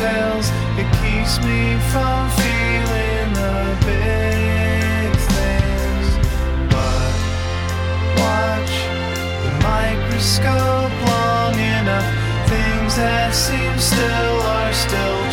details. It keeps me from feeling the big things. But watch the microscope long enough. Things that seem still are still.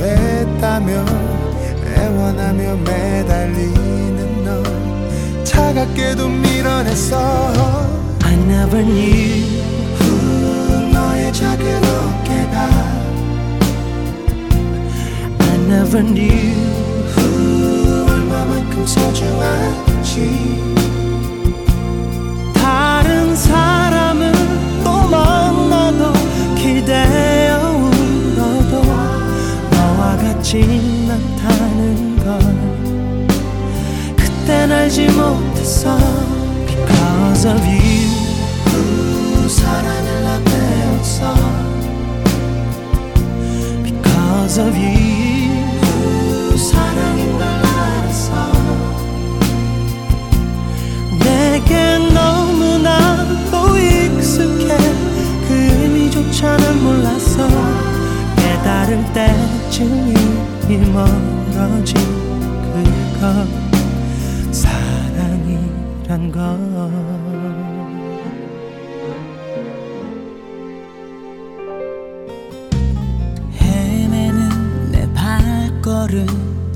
됐다며 애원하며 매달리는 너. 차갑게도 밀어냈어. I never knew. 너의 작은 어깨가. I never knew. 얼마만큼 소중한지 같진 않다는 걸 그땐 알지 못했어 Because of you. 사랑을 나 배웠어 Because of you. 사랑인 걸 알았어 내게 너무나도 익숙해 그 의미조차는 몰랐어 깨달을 때쯤 이 미 멀어진 그것 사랑이란 것 헤매는 내 발걸음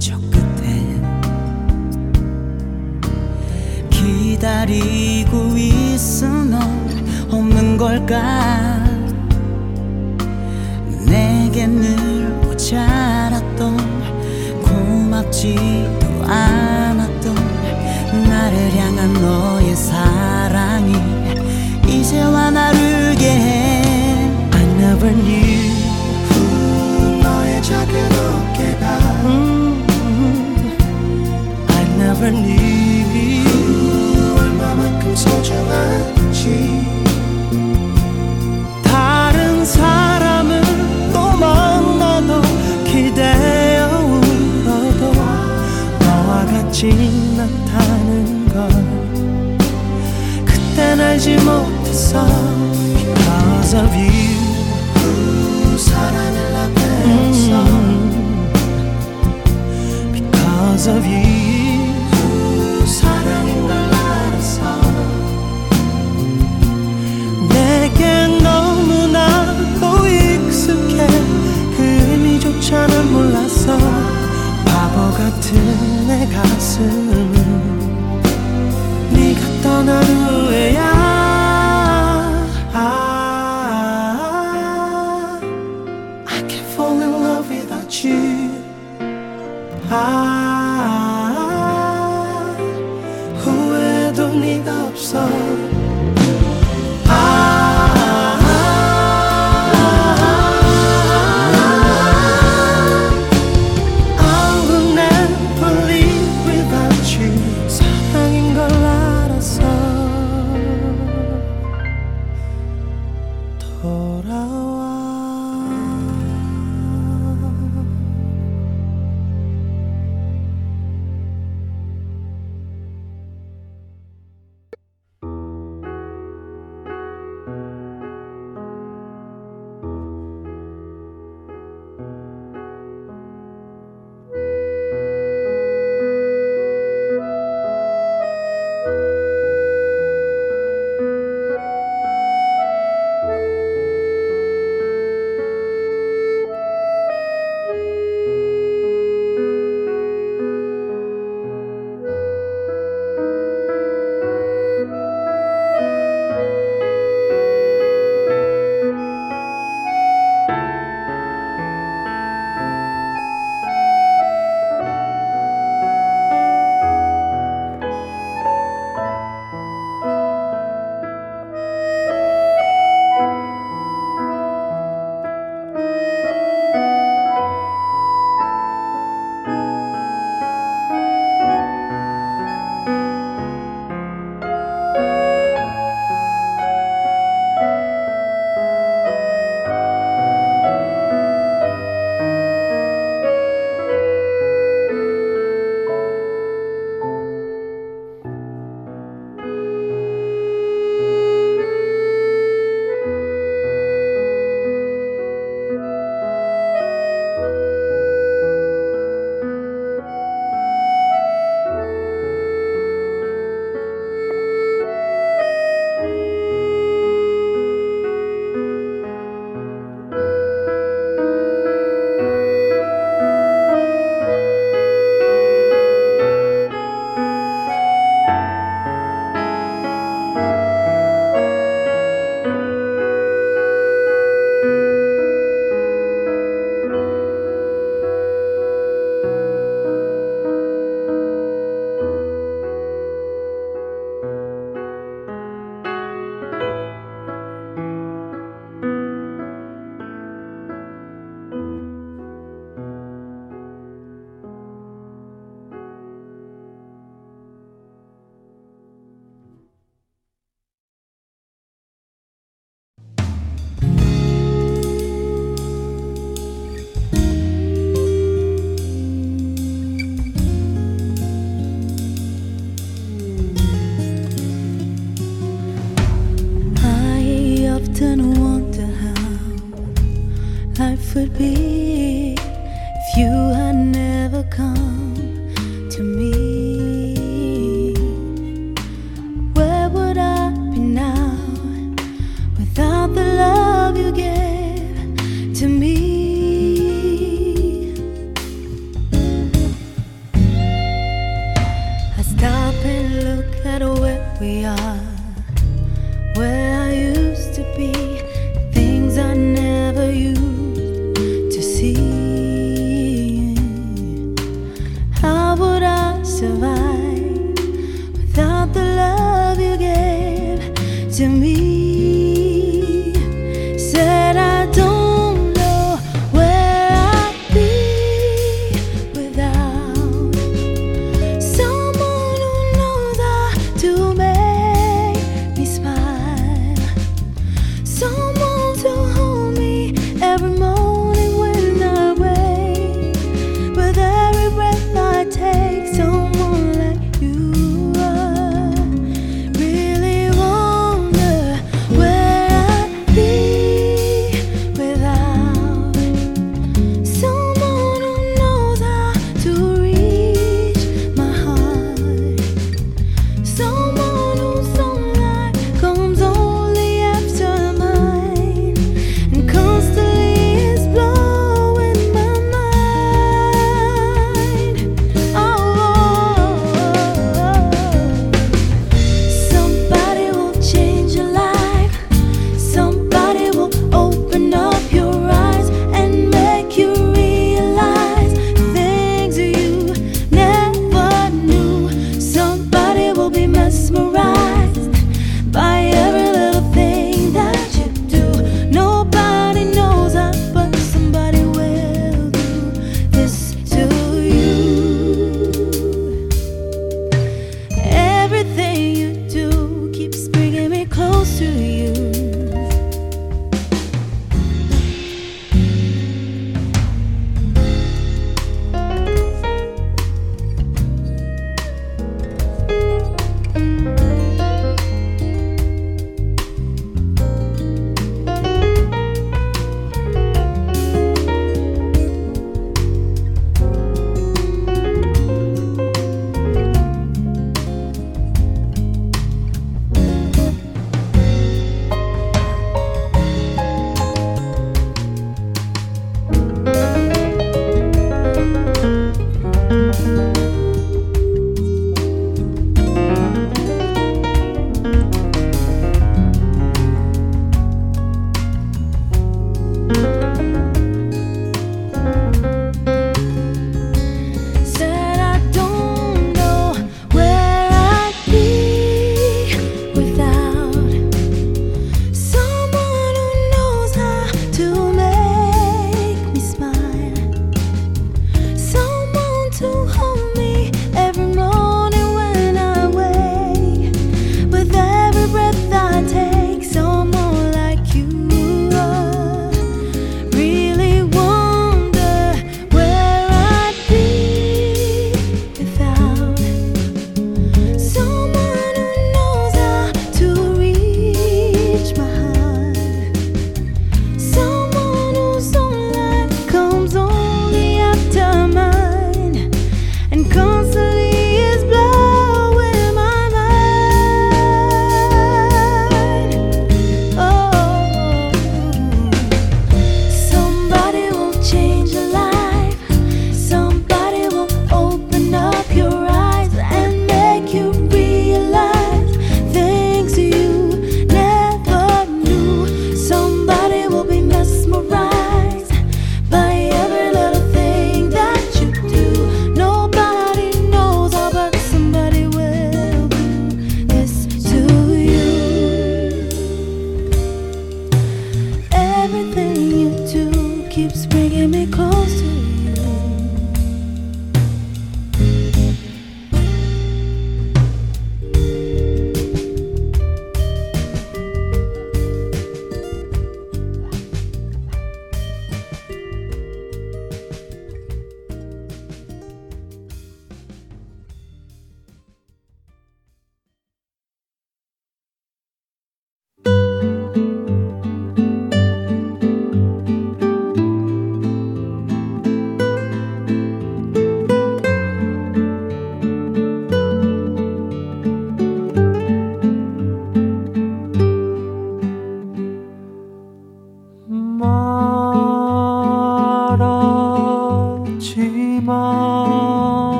저 끝에 기다리고 있어 너 없는 걸까 never knew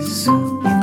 So.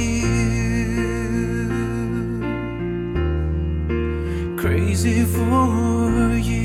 you, crazy for you.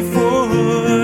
before.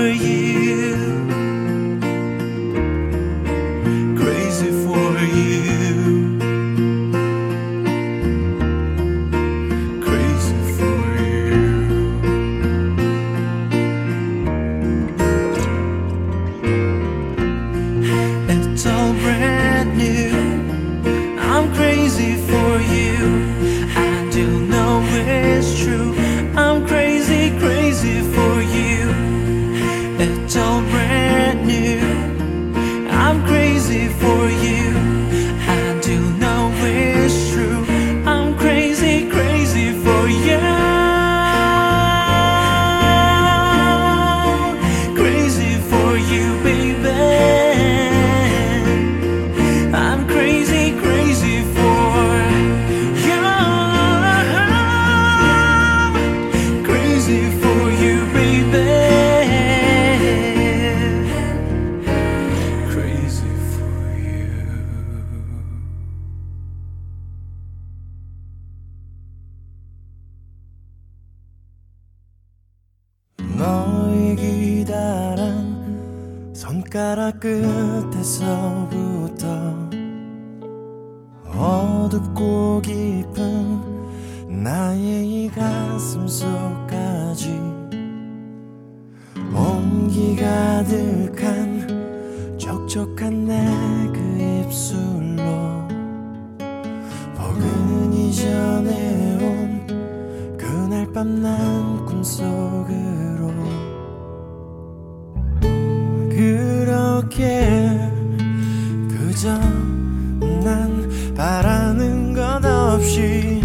어떻게 그저 난 바라는 것 없이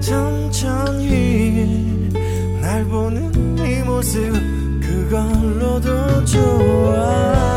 천천히 날 보는 이 모습 그걸로도 좋아.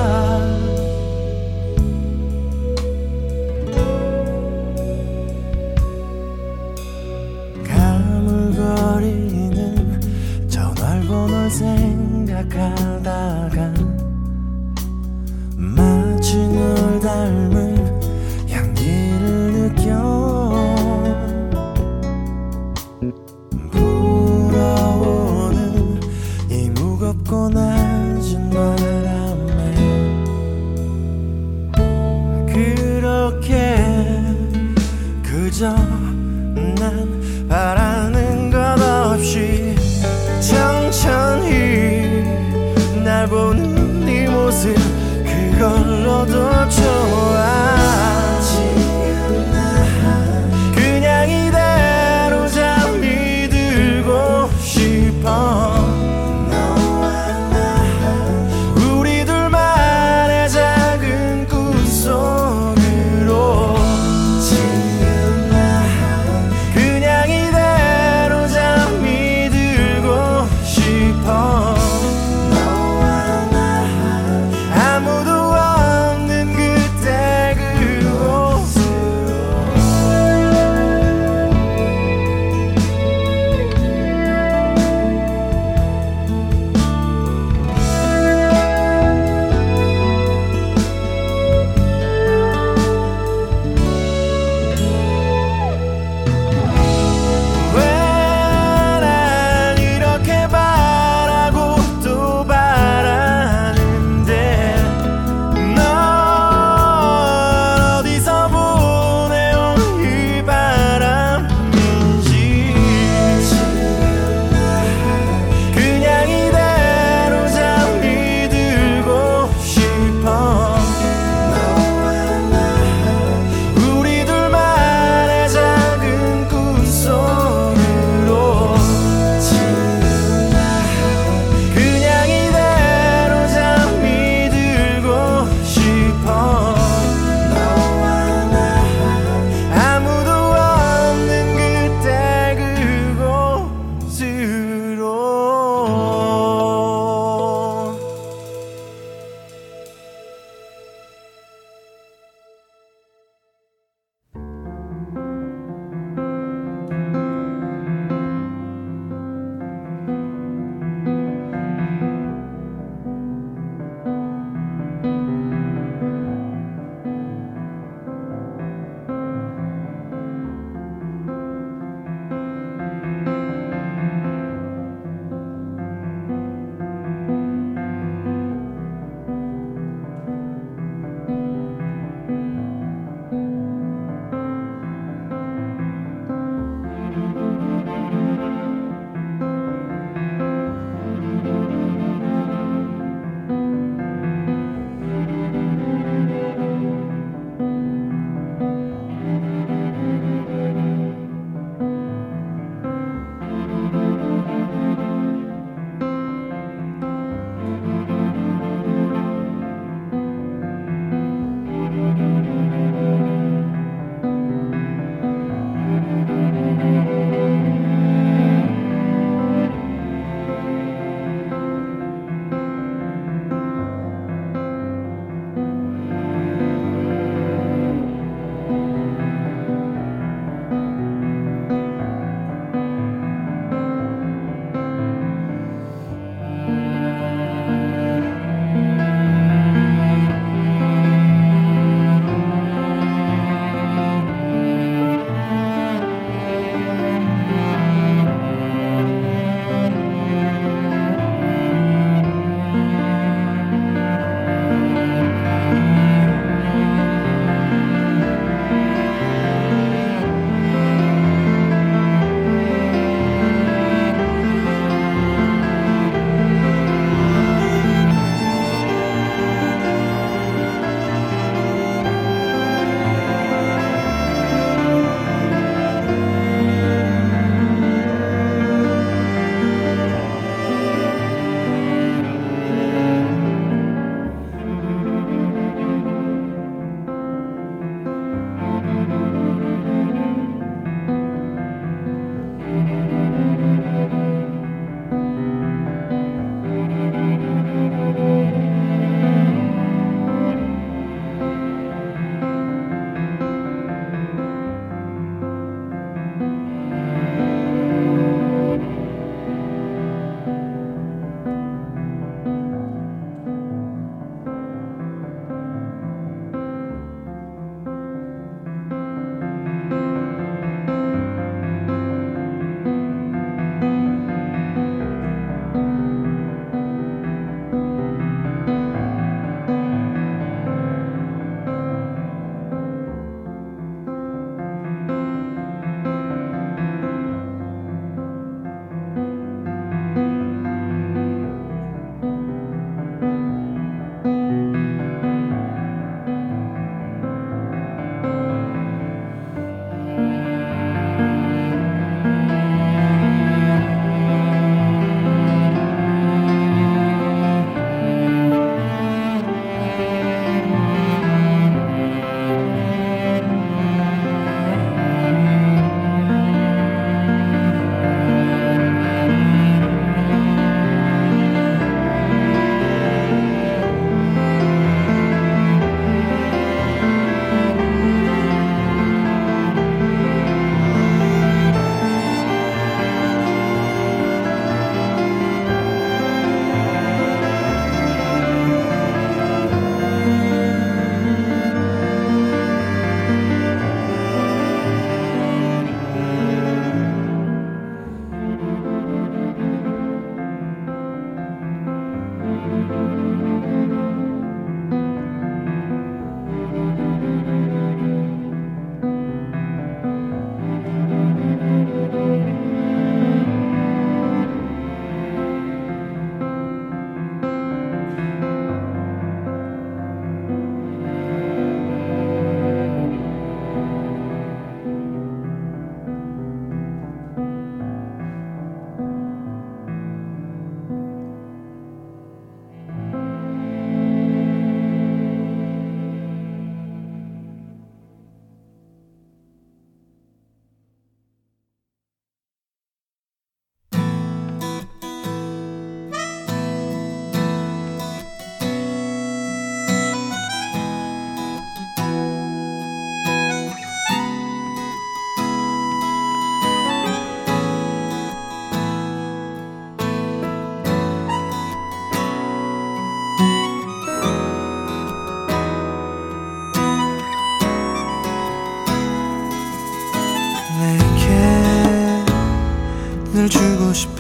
주고 싶어.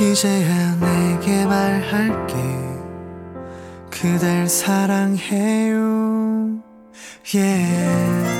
이제야 내게 말할게 그댈 사랑해요 yeah.